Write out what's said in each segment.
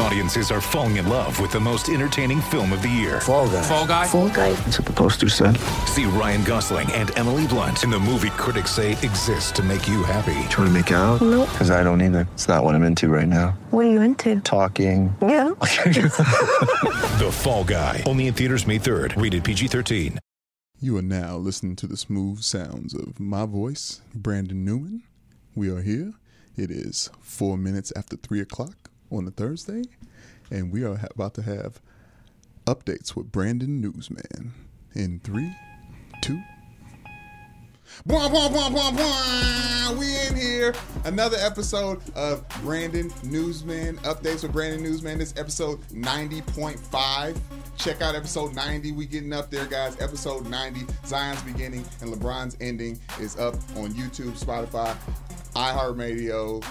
Audiences are falling in love with the most entertaining film of the year. Fall guy. Fall guy. Fall guy. That's what the poster said. See Ryan Gosling and Emily Blunt in the movie critics say exists to make you happy. Trying to make it out? Nope. Because I don't either. It's not what I'm into right now. What are you into? Talking. Yeah. The Fall Guy. Only in theaters May 3rd. Rated PG-13. You are now listening to the smooth sounds of my voice, Brandon Newman. We are here. It is four minutes after three o'clock on a Thursday, and we are about to have updates with Brandon Newsman in three, two. Bwah, bwah. We in here. Another episode of Brandon Newsman. Updates with Brandon Newsman. This episode 90.5. Check out episode 90. We getting up there, guys. Episode 90. Zion's beginning and LeBron's ending is up on YouTube, Spotify, iHeartRadio,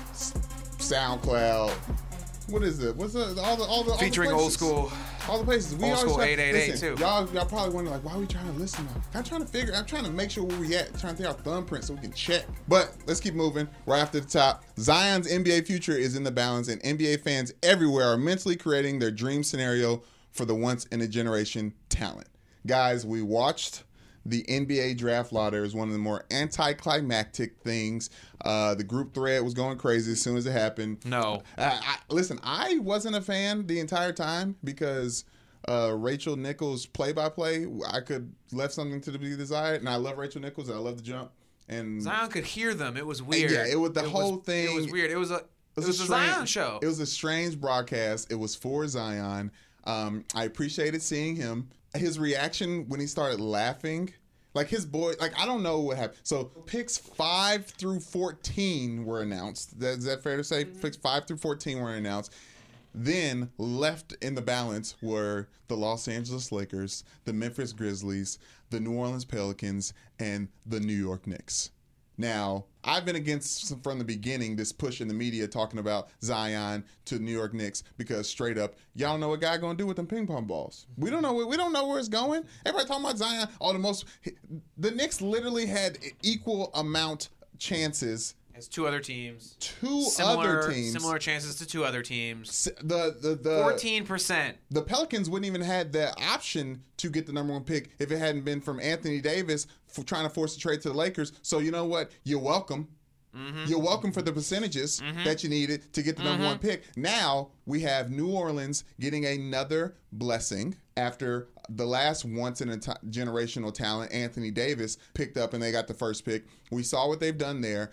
SoundCloud. What is it? What's the, all the all the all the Featuring old school. All the places. We Old school 888 too. Y'all, y'all probably wondering like, why are we trying to listen? I'm trying to figure. I'm trying to make sure where we at. Trying to take our thumbprint so we can check. But let's keep moving. Right after the top, Zion's NBA future is in the balance, and NBA fans everywhere are mentally creating their dream scenario for the once in a generation talent. Guys, we watched the NBA draft lottery is one of the more anticlimactic things. Uh, the group thread was going crazy as soon as it happened. No. Uh, I, listen, I wasn't a fan the entire time because uh, Rachel Nichols play by play, I could left something to be desired, and I love Rachel Nichols. I love the jump, and Zion could hear them. It was weird. yeah, it was- the whole thing. It was weird. It was a. It was, a strange- Zion show. It was a strange broadcast. It was for Zion. Um, I appreciated seeing him. His reaction when he started laughing, like his boy, like I don't know what happened. So picks five through fourteen were announced. Is that fair to say? Picks five through fourteen were announced. Then left in the balance were the Los Angeles Lakers, the Memphis Grizzlies, the New Orleans Pelicans, and the New York Knicks. Now, I've been against from the beginning this push in the media talking about Zion to New York Knicks because straight up, y'all don't know what guy gonna do with them ping pong balls. We don't know. We don't know where it's going. Everybody talking about Zion. All the most, the Knicks literally had equal amount chances. It's two other teams. Two Similar, other teams. similar chances to two other teams. The the the Fourteen percent. the Pelicans wouldn't even had the option to get the number one pick if it hadn't been from Anthony Davis for trying to force a trade to the Lakers. So you know what? You're welcome. Mm-hmm. You're welcome for the percentages mm-hmm. that you needed to get the number mm-hmm. one pick. Now we have New Orleans getting another blessing after the last once in a t- generational talent, Anthony Davis, picked up and they got the first pick. We saw what they've done there.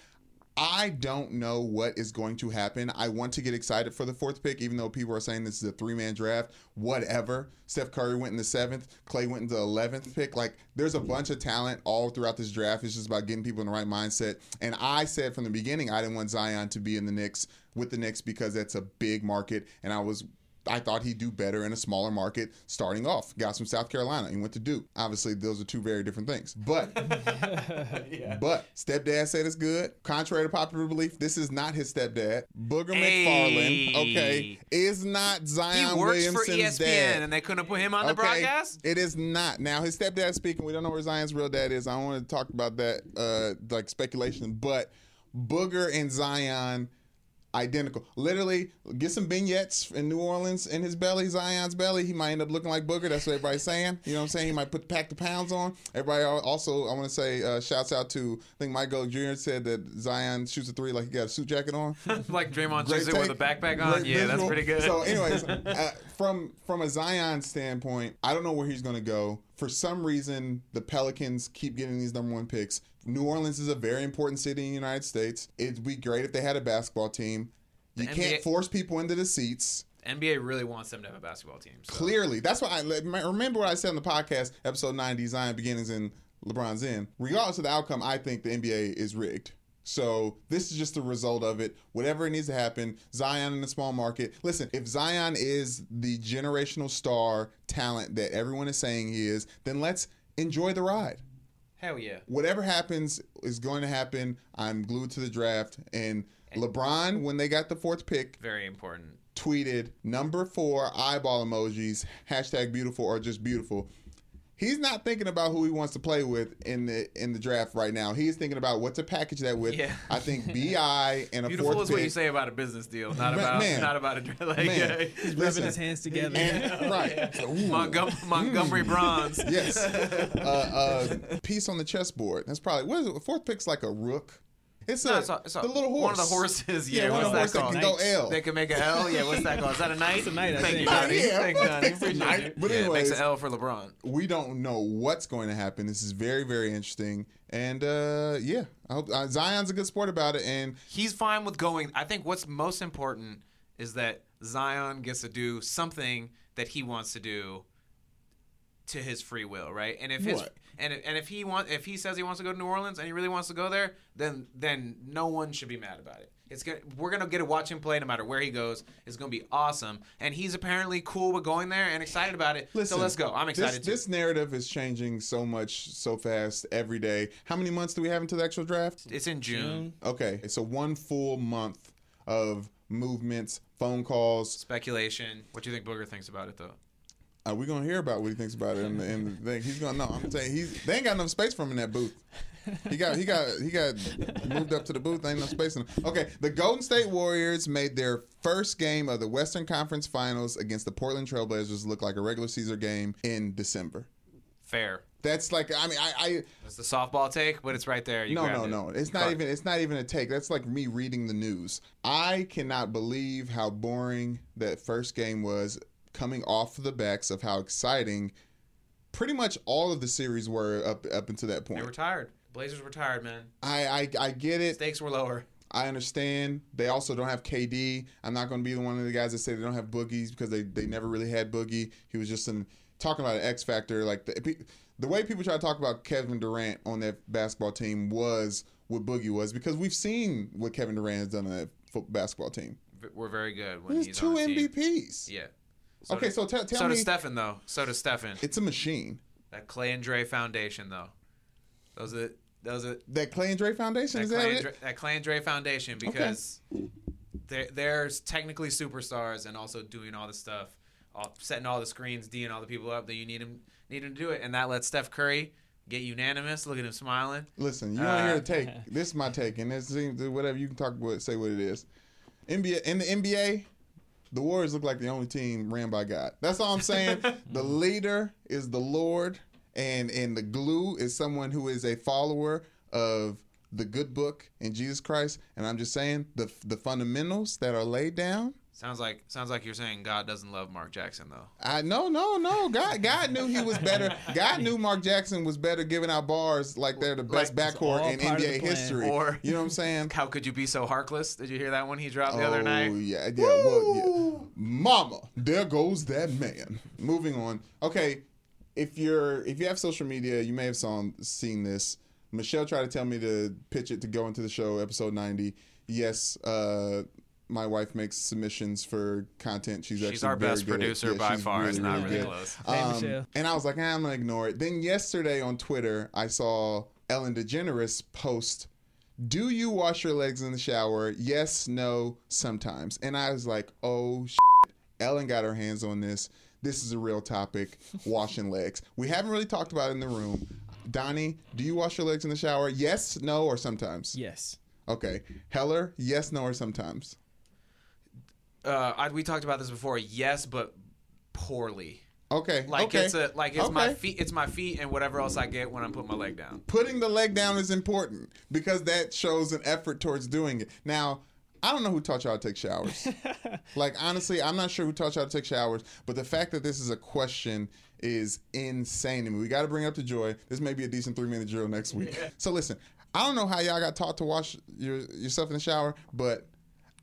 I don't know what is going to happen. I want to get excited for the fourth pick, even though people are saying this is a three man draft. Whatever. Steph Curry went in the seventh, Clay went in the 11th pick. Like, there's a bunch of talent all throughout this draft. It's just about getting people in the right mindset. And I said from the beginning, I didn't want Zion to be in the Knicks with the Knicks because that's a big market. And I was. I thought he'd do better in a smaller market starting off. Got from South Carolina. He went to Duke. Obviously, those are two very different things. But but stepdad said it's good. Contrary to popular belief, this is not his stepdad. Booger Hey. McFarland, okay, is not He Zion works for E Williamson's ESPN, dad. and they couldn't put him on the broadcast. It is not. Now his stepdad speaking. We don't know where Zion's real dad is. I don't want to talk about that, uh, like speculation. But Booger and Zion identical. Literally, get some beignets in New Orleans in his belly, Zion's belly. He might end up looking like Booger. That's what everybody's saying. You know what I'm saying? He might put pack the pounds on. Everybody also, I want to say, uh, shouts out to I think Michael Jr. said that Zion shoots a three like he got a suit jacket on. like Draymond Great with a backpack on. Great yeah, that's pretty good. So, anyways, uh, from from a Zion standpoint, I don't know where he's going to go. For some reason, the Pelicans keep getting these number one picks. New Orleans is a very important city in the United States. It'd be great if they had a basketball team. You The can't force people into the seats. NBA really wants them to have a basketball team. so. Clearly, that's why I remember what I said on the podcast, episode 90, Zion beginnings and LeBron's in. Regardless of the outcome, I think the NBA is rigged. So this is just the result of it. Whatever needs to happen, Zion in the small market. Listen, if Zion is the generational star talent that everyone is saying he is, then let's enjoy the ride. Hell yeah. Whatever happens is going to happen. I'm glued to the draft. And LeBron, when they got the fourth pick, Very important. tweeted number four eyeball emojis, hashtag beautiful or just beautiful. He's not thinking about who he wants to play with in the in the draft right now. He's thinking about what to package that with. Yeah. I think Bi and a Beautiful fourth is what pick. you say about a business deal, not Man, about man. not about a like Man. uh, He's Listen. rubbing his hands together. And, right. So. Montgom- Montgomery Bronze. Yes. uh, uh, piece on the chessboard. That's probably what is it? Fourth pick's like a rook. It's a, No, it's a- it's a- the little horse. One of the horses. Yeah, Yeah, one what's that horses that called? can go L. They can make an L. Yeah, what's that called? Is that a knight? It's a knight, I Thank think. you, Johnny. yeah, Thank Johnny. pick's a Appreciate knight. it. But yeah, it makes an L for LeBron. we don't know what's going to happen. This is very, very interesting. And uh, yeah, I hope uh, Zion's a good sport about it. And He's fine with going. I think what's most important is that Zion gets to do something that he wants to do to his free will, right? And if his What? And if, and if he want if he says he wants to go to New Orleans and he really wants to go there, then then no one should be mad about it. It's gonna, we're gonna get to watch him play no matter where he goes. It's gonna be awesome, and he's apparently cool with going there and excited about it. listen, so let's go. I'm excited This, too. this narrative is changing so much, so fast every day. How many months do we have until the actual draft? it's in June. Okay, so one full month of movements, phone calls. Speculation. What do you think Booger thinks about it though? Are we gonna hear about what he thinks about it? and the, in the thing? He's gonna know. I'm saying he's. They ain't got enough space for him in that booth. He got. He got. He got moved up to the booth. Ain't no space in him. Okay, the Golden State Warriors made their first game of the Western Conference Finals against the Portland Trailblazers look like a regular Caesar game in December. Fair. That's like. I mean, I. I That's the softball take, but it's right there. You no, grabbed no, it. no. It's not even. It's not even a take. That's like me reading the news. I cannot believe how boring that first game was, coming off the backs of how exciting, pretty much all of the series were up up until that point. They were tired. Blazers were tired, man. I, I I get it. Stakes were lower. I understand. They also don't have KD. I'm not going to be the one of the guys that say they don't have boogies because they, they never really had boogie. He was just in talking about an X factor. Like the the way people try to talk about Kevin Durant on that basketball team was what boogie was because we've seen what Kevin Durant has done on that foot basketball team. We're very good when There's he's two on the team. MVPs. Yeah. Okay, does- so tell tell so me does Stefan though. So does Stefan. it's a machine. That Clay and Dre Foundation though. Those are those are That Clay and Dre Foundation that is that Clay, and it? Dre, that Clay and Dre Foundation because they're, they're technically superstars and also doing all the stuff, all, setting all the screens, D'ing all the people up that you need him need him to do it, and that lets Steph Curry get unanimous. Look at him smiling. Listen, you want to hear Uh, a take? This is my take, and this seems whatever you can talk about. Say what it is. NBA in the NBA, the Warriors look like the only team ran by God. That's all I'm saying. the leader is the Lord, and and the glue is someone who is a follower of the good book and Jesus Christ. And I'm just saying the the fundamentals that are laid down. Sounds like sounds like you're saying God doesn't love Mark Jackson though. I no no no God God knew he was better. God knew Mark Jackson was better giving out bars like they're the best Like, it's backcourt in part of the NBA history. Or- you know what I'm saying? How could you be so heartless? Did you hear that one he dropped the other Oh night? yeah, yeah. Well, yeah. Mama, there goes that man. Moving on. Okay, if you're if you have social media, you may have saw, seen this. Michelle tried to tell me to pitch it to go into the show, episode ninety. Yes, uh, my wife makes submissions for content. She's, She's actually our very best good at- producer yeah, by she's far. it's not really good. close. Hey, Um, and I was like, "Ah, I'm gonna ignore it. Then yesterday on Twitter, I saw Ellen DeGeneres post, "Do you wash your legs in the shower? Yes, no, sometimes." And I was like, "Oh, shit. Ellen got her hands on this. This is a real topic. Washing legs. We haven't really talked about it in the room. Donnie, do you wash your legs in the shower? Yes, no, or sometimes? Yes. Okay. Heller, yes, no, or sometimes? Uh, I, we talked about this before. Yes, but poorly. Okay. Like okay. it's a like it's my feet. It's my feet and whatever else I get when I'm putting my leg down. putting the leg down is important because that shows an effort towards doing it. Now, I don't know who taught y'all to take showers. like honestly, I'm not sure who taught y'all to take showers, but the fact that this is a question is insane to me. We got to bring it up to Joy. This may be a decent three minute drill next week. So listen, I don't know how y'all got taught to wash your yourself in the shower, but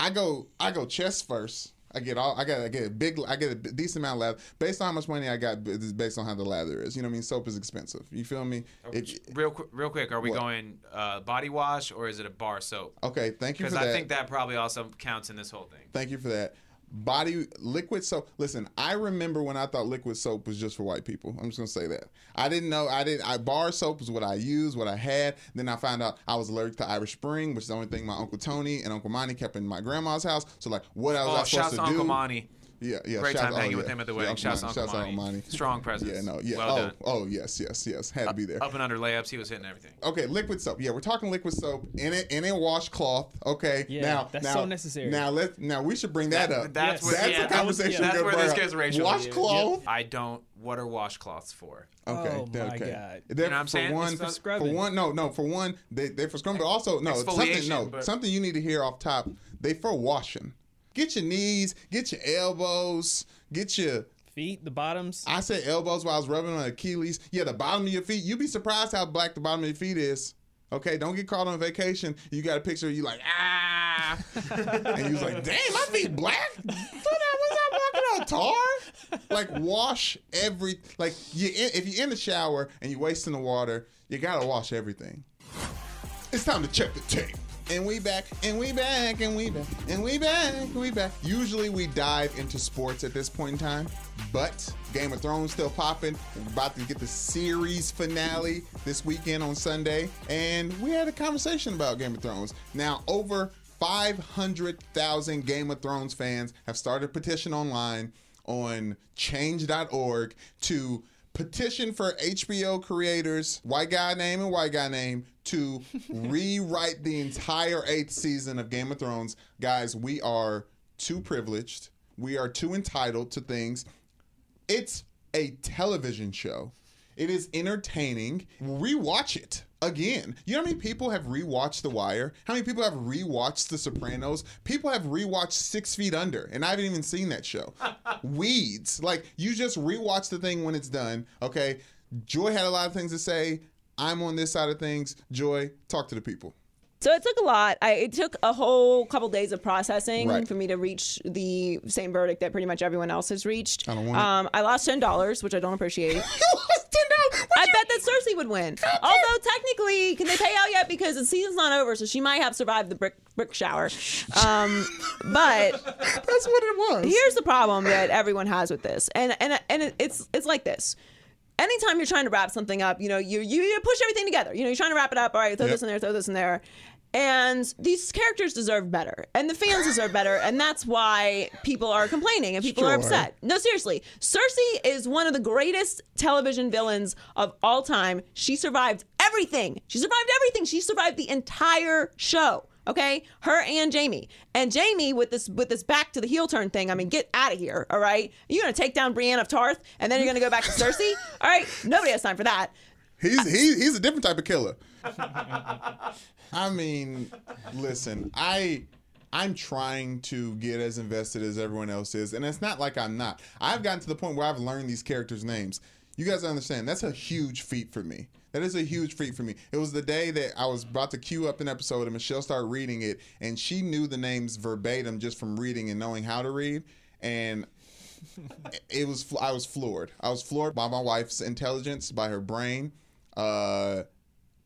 I go I go chest first. I get all I got I get a big I get a decent amount of lather based on how much money I got. Is based on how the lather is. You know what I mean? Soap is expensive. You feel me? It- Real qu- real quick, are we What? going uh, body wash or is it a bar soap? okay, thank you for Because. I think that probably also counts in this whole thing. Thank you for that. Body liquid soap. Listen, I remember when I thought liquid soap was just for white people. I'm just gonna say that. I didn't know. I didn't. I bar soap was what I used, what I had. Then I found out I was allergic to Irish Spring, which is the only thing my uncle Tony and Uncle Monty kept in my grandma's house. So like, what I was Oh, I supposed shouts to to do? Uncle Monty. Yeah, yeah. Great shout time out- hanging oh, with yeah. him at the wedding. Uncle Shouts to Monty, Uncle shouts out Monty. Monty. Strong presence. Yeah, no, yeah. Well oh, done. oh, yes, yes, yes. Had to be there. Up and under layups, he was hitting everything. Okay, liquid soap. Yeah, we're talking liquid soap in it in a washcloth. Okay. Yeah, now that's now, so necessary. Now let now we should bring that, That- up. that's Yes. where- that's yeah, a that was- conversation. That's we where gotta this bring gets racial. Washcloth. I don't. What are washcloths for? Okay. Oh, my okay. God. They're You know what I'm for saying? one, It's for for one, no, no, for one, they they're for scrubbing, but also no, something, no, something you need to hear off top. They for washing. Get your knees, get your elbows, get your. Feet, the bottoms. I said elbows while I was rubbing on Achilles. Yeah, the bottom of your feet. You'd be surprised how black the bottom of your feet is. Okay, don't get caught on vacation. You got a picture of you like ah, and you was like, damn, my feet black. So that I walking on tar? Like wash every like you in, if you're in the shower and you're wasting the water, you gotta wash everything. It's time to check the tape. And we back, and we back, and we back, and we back, and we back. Usually we dive into sports at this point in time, but Game of Thrones still popping. We're about to get the series finale this weekend on Sunday, and we had a conversation about Game of Thrones. Now, over 500,000 Game of Thrones fans have started a petition online on change.org to petition for HBO creators, white guy name and white guy name, to rewrite the entire eighth season of Game of Thrones. Guys, we are too privileged. We are too entitled to things. It's a television show. It is entertaining. Rewatch it again. You know how many people have rewatched The Wire? How many people have rewatched The Sopranos? People have rewatched Six Feet Under, and I haven't even seen that show. Weeds. Like, you just rewatch the thing when it's done, okay? Joy had a lot of things to say. I'm on this side of things. Joy, talk to the people. So it took a lot. I, it took a whole couple days of processing Right. for me to reach the same verdict that pretty much everyone else has reached. I don't want it. um, I lost ten dollars, which I don't appreciate. I bet that Cersei would win. Although technically, can they pay out yet? Because the season's not over, so she might have survived the brick brick shower. Um, but That's what it was. here's the problem that everyone has with this, and and and it's it's like this. Anytime you're trying to wrap something up, you know, you you, you push everything together. You know, you're trying to wrap it up. All right, throw Yep. this in there, throw this in there. And these characters deserve better, and the fans deserve better, and that's why people are complaining and people are upset. No, seriously, Cersei is one of the greatest television villains of all time. She survived everything. She survived everything. She survived the entire show. Okay, her and Jaime, and Jaime with this with this back to the heel turn thing. I mean, get out of here. All right, you're gonna take down Brienne of Tarth, and then you're gonna go back to Cersei. All right, nobody has time for that. He's he, he's a different type of killer. I mean, listen, I I'm trying to get as invested as everyone else is, and it's not like I'm not. I've gotten to the point where I've learned these characters' names. You guys understand? That's a huge feat for me. That is a huge feat for me. It was the day that I was about to queue up an episode, and Michelle started reading it, and she knew the names verbatim just from reading and knowing how to read, and it was I was floored. I was floored by my wife's intelligence, by her brain. Uh,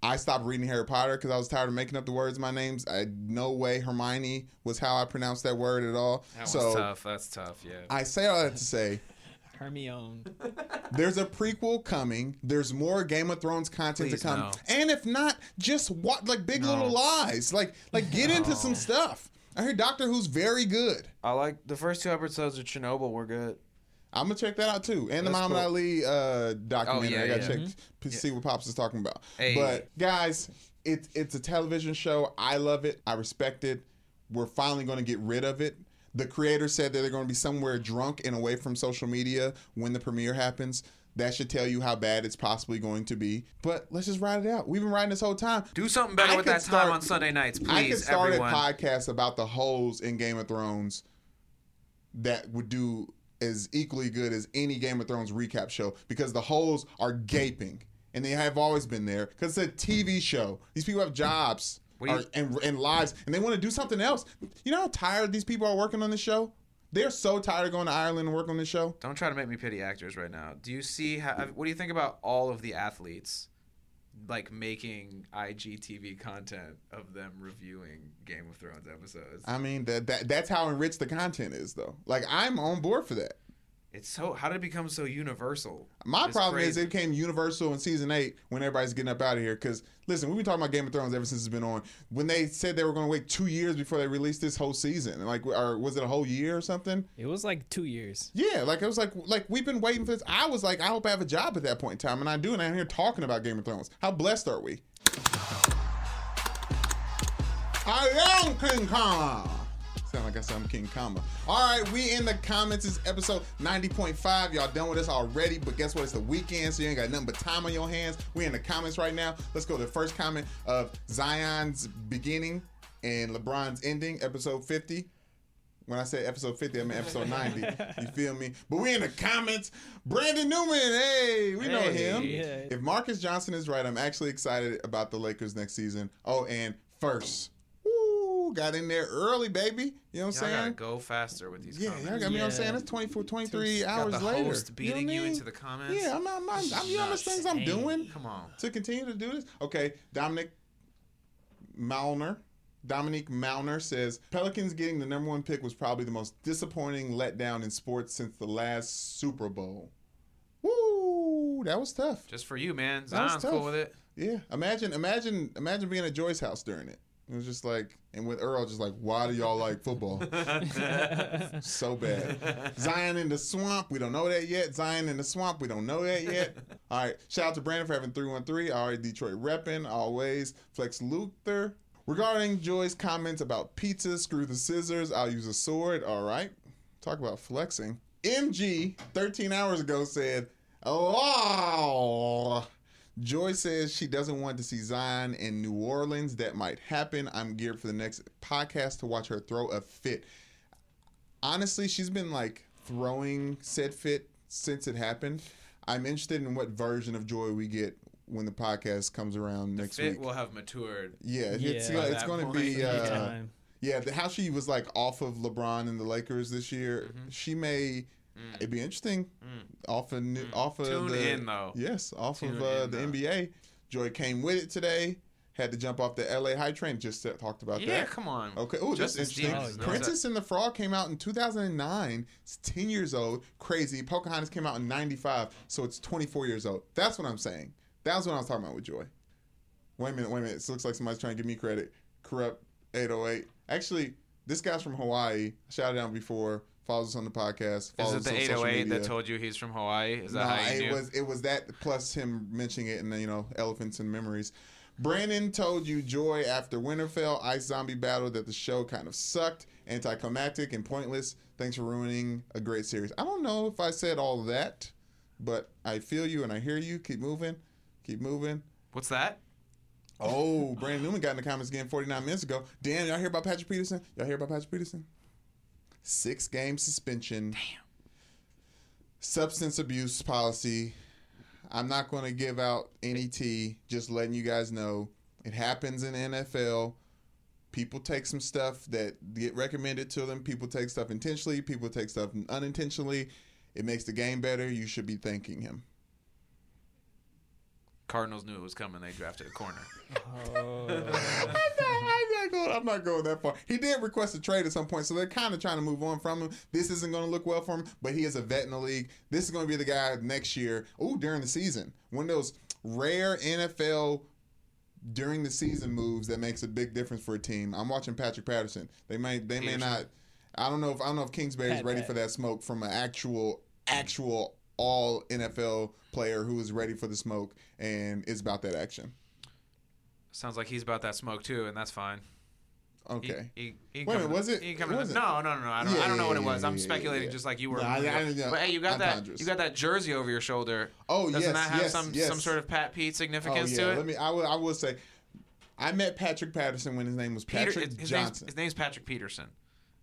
I stopped reading Harry Potter because I was tired of making up the words my names. I no way Hermione was how I pronounced that word at all. That so tough. That's tough. Yeah. I say all that to say Hermione. there's a prequel coming. There's more Game of Thrones content Please to come. no. And if not, just what like Big Little Lies. Like like get into some stuff. I heard Doctor Who's very good. I like the first two episodes of Chernobyl were good. I'm gonna check that out too, and the That's Muhammad cool. Ali uh, documentary. Oh, yeah, I gotta yeah. check to see what Pops is talking about. Hey. But guys, it's it's a television show. I love it. I respect it. We're finally gonna get rid of it. The creator said that they're gonna be somewhere drunk and away from social media when the premiere happens. That should tell you how bad it's possibly going to be. But let's just ride it out. We've been riding this whole time. Do something better I with that start- time on Sunday nights, please, I could start everyone. a podcast about the holes in Game of Thrones that would do as equally good as any Game of Thrones recap show because the holes are gaping and they have always been there because it's a TV show. These people have jobs What do you- are- and, and lives and they want to do something else. You know how tired these people are working on this show? They're so tired of going to Ireland and work on this show. Don't try to make me pity actors right now. Do you see how? Uh, what do you think about all of the athletes, like making IGTV content of them reviewing Game of Thrones episodes? I mean, that, that that's how enriched the content is, though. Like I'm on board for that. It's so. How did it become so universal? My It's problem is it became universal in season eight when everybody's getting up out of here. Because listen, we've been talking about Game of Thrones ever since it's been on. When they said they were going to wait two years before they released this whole season, like, or was it a whole year or something? It was like two years. Yeah, like it was like like we've been waiting for this. I was like, I hope I have a job at that point in time, and I do, and I'm here talking about Game of Thrones. How blessed are we? I am King Kama. Sound like I said I'm King Kama. All right, we in the comments. It's episode 90.5. Y'all done with us already, but guess what? It's the weekend, so you ain't got nothing but time on your hands. We in the comments right now. Let's go to the first comment of Zion's beginning and LeBron's ending, episode 50. When I say episode 50, I mean episode 90. You feel me? But we in the comments. Brandon Newman, hey, we know Hey. him. Yeah. If Marcus Johnson is right, I'm actually excited about the Lakers next season. Oh, and first, got in there early, baby. You know what I'm Y'all gotta go faster with these Yeah, comments. y'all got me. You know what I'm saying it's 24, 23 Got hours the later. host You know beating you into the comments. Yeah, I'm, not. I'm, I'm, I'm you know how much things I'm doing Come on. to continue to do this. Okay, Dominic Malner. Dominique Malner says Pelicans getting the number one pick was probably the most disappointing letdown in sports since the last Super Bowl. Woo, that was tough. Just for you, man. Zion's cool with it. Yeah, imagine, imagine, imagine being at Joy's house during it. It was just like, and with Earl, just like, why do y'all like football? so bad. Zion in the swamp, we don't know that yet. Zion in the swamp, we don't know that yet. All right, shout out to Brandon for having 313. All right, Detroit repping, always. Flex Luther. Regarding Joy's comments about pizza, screw the scissors, I'll use a sword. All right, talk about flexing. MG 13 hours ago said, Oh, Joy says she doesn't want to see Zion in New Orleans. That might happen. I'm geared for the next podcast to watch her throw a fit. Honestly, she's been like throwing said fit since it happened. I'm interested in what version of Joy we get when the podcast comes around next Fit week. will have matured. yeah, it's, Yeah. uh, it's going to be. Uh, yeah, the, how she was like off of LeBron and the Lakers this year. Mm-hmm. She may. It'd be interesting. Off of new, off of Mm. Tune the in, though. yes, off Tune of uh, in, the though. NBA. Joy came with it today. Had to jump off the LA high train. Just talked about Yeah, that. Yeah, come on. Okay. Oh, that's interesting. Stevens Princess and the Frog came out in 2009. It's 10 years old. Crazy. Pocahontas came out in 95, so it's 24 years old. That's what I'm saying. That's what I was talking about with Joy. Wait a minute, wait a minute. It looks like somebody's trying to give me credit. Corrupt 808. Actually, this guy's from Hawaii. Shouted out before. Follows us on the podcast. Is it the 808 that told you he's from Hawaii? Is that No, how you it knew? was it was that plus him mentioning it and you know elephants and memories. Brandon told you joy after Winterfell Ice Zombie Battle that the show kind of sucked, anticlimactic and pointless. Thanks for ruining a great series. I don't know if I said all that, but I feel you and I hear you. Keep moving, keep moving. What's that? Oh, Brandon Newman got in the comments again 49 minutes ago. Damn, y'all hear about Patrick Peterson? Y'all hear about Patrick Peterson? Six game suspension. Damn. Substance abuse policy. I'm not going to give out any tea, just letting you guys know it happens in NFL. People take some stuff that get recommended to them. People take stuff intentionally. People take stuff unintentionally. It makes the game better. You should be thanking him. Cardinals knew it was coming. They drafted a corner. Oh. I'm, not, I'm, I'm not going that far. He did request a trade at some point, so they're kind of trying to move on from him. This isn't going to look well for him, but he is a vet in the league. This is going to be the guy next year. Ooh, during the season, one of those rare NFL during the season moves that makes a big difference for a team. I'm watching Patrick Patterson. They may they may not. I don't know if I don't know if Kingsbury's Pat, ready for that smoke from an actual actual all NFL player who is ready for the smoke and is about that action. Sounds like he's about that smoke too, and that's fine. He- Okay. He, he, Wait a minute, was it- He come was it- no, no, no, no. I don't, Yeah, I don't know what it yeah, was. I'm yeah, speculating just like you were. No, I- I- ago. but hey, you got that. entendres. You got that jersey over your shoulder. Oh Doesn't yes, that have yes, some yes. some sort of Pat Pete Oh significance yeah. to it? Let me. I will. I will say. I met Patrick Patterson when his name was Peter, Patrick his, name's, Johnson. his name's Patrick Peterson.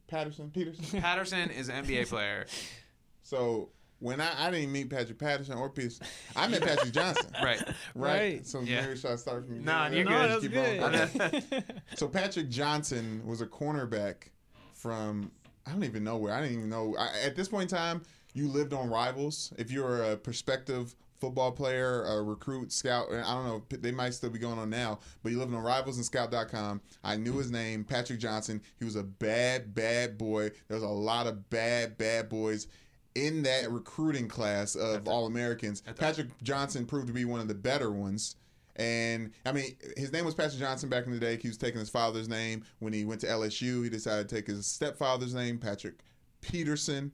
Patterson. Peterson. Patterson is an NBA player. so when I, I didn't meet Patrick Patterson or Peterson, I met Patrick Johnson. Right. Right. So Yeah. maybe should I start from? Nah, yeah, you're yeah, good. No, keep that's on. good. Okay. So Patrick Johnson was a cornerback from I don't even know where. I didn't even know. I, at this point in time, you lived on Rivals. If you're a prospective football player, a recruit, scout, I don't know, they might still be going on now, but you lived on Rivals and Scout.com. I knew his name, Patrick Johnson. He was a bad, bad boy. There was a lot of bad, bad boys in that recruiting class of All Americans, Patrick Johnson proved to be one of the better ones. And I mean, his name was Patrick Johnson back in the day. He was taking his father's name. When he went to LSU, he decided to take his stepfather's name, Patrick Peterson,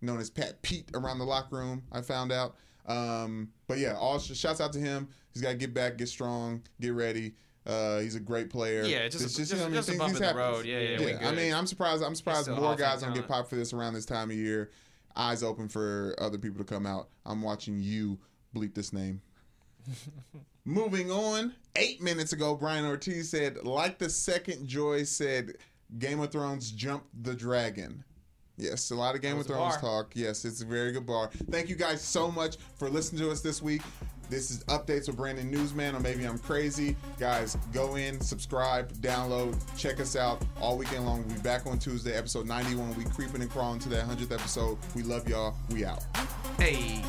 known as Pat Pete around the locker room. I found out. Um, but yeah, all shouts out to him. He's got to get back, get strong, get ready. Uh, he's a great player. Yeah, just It's just- you know, I mean, just a bump in the road. Yeah, yeah, we I mean, I'm surprised. I'm surprised more guys don't get popped for this around this time of year. Eyes open for other people to come out. I'm watching you bleep this name. Moving on, eight minutes ago, Brian Ortiz said, like the second Joy said, Game of Thrones jumped the dragon. Yes, a lot of Game of Thrones bar. talk. Yes, it's a very good bar. Thank you guys so much for listening to us this week. This is updates with Brandon Newsman, or maybe I'm crazy. Guys, go in, subscribe, download, check us out all weekend long. We'll be back on Tuesday, episode 91. We creeping and crawling to that 100th episode. We love y'all. We out. Hey.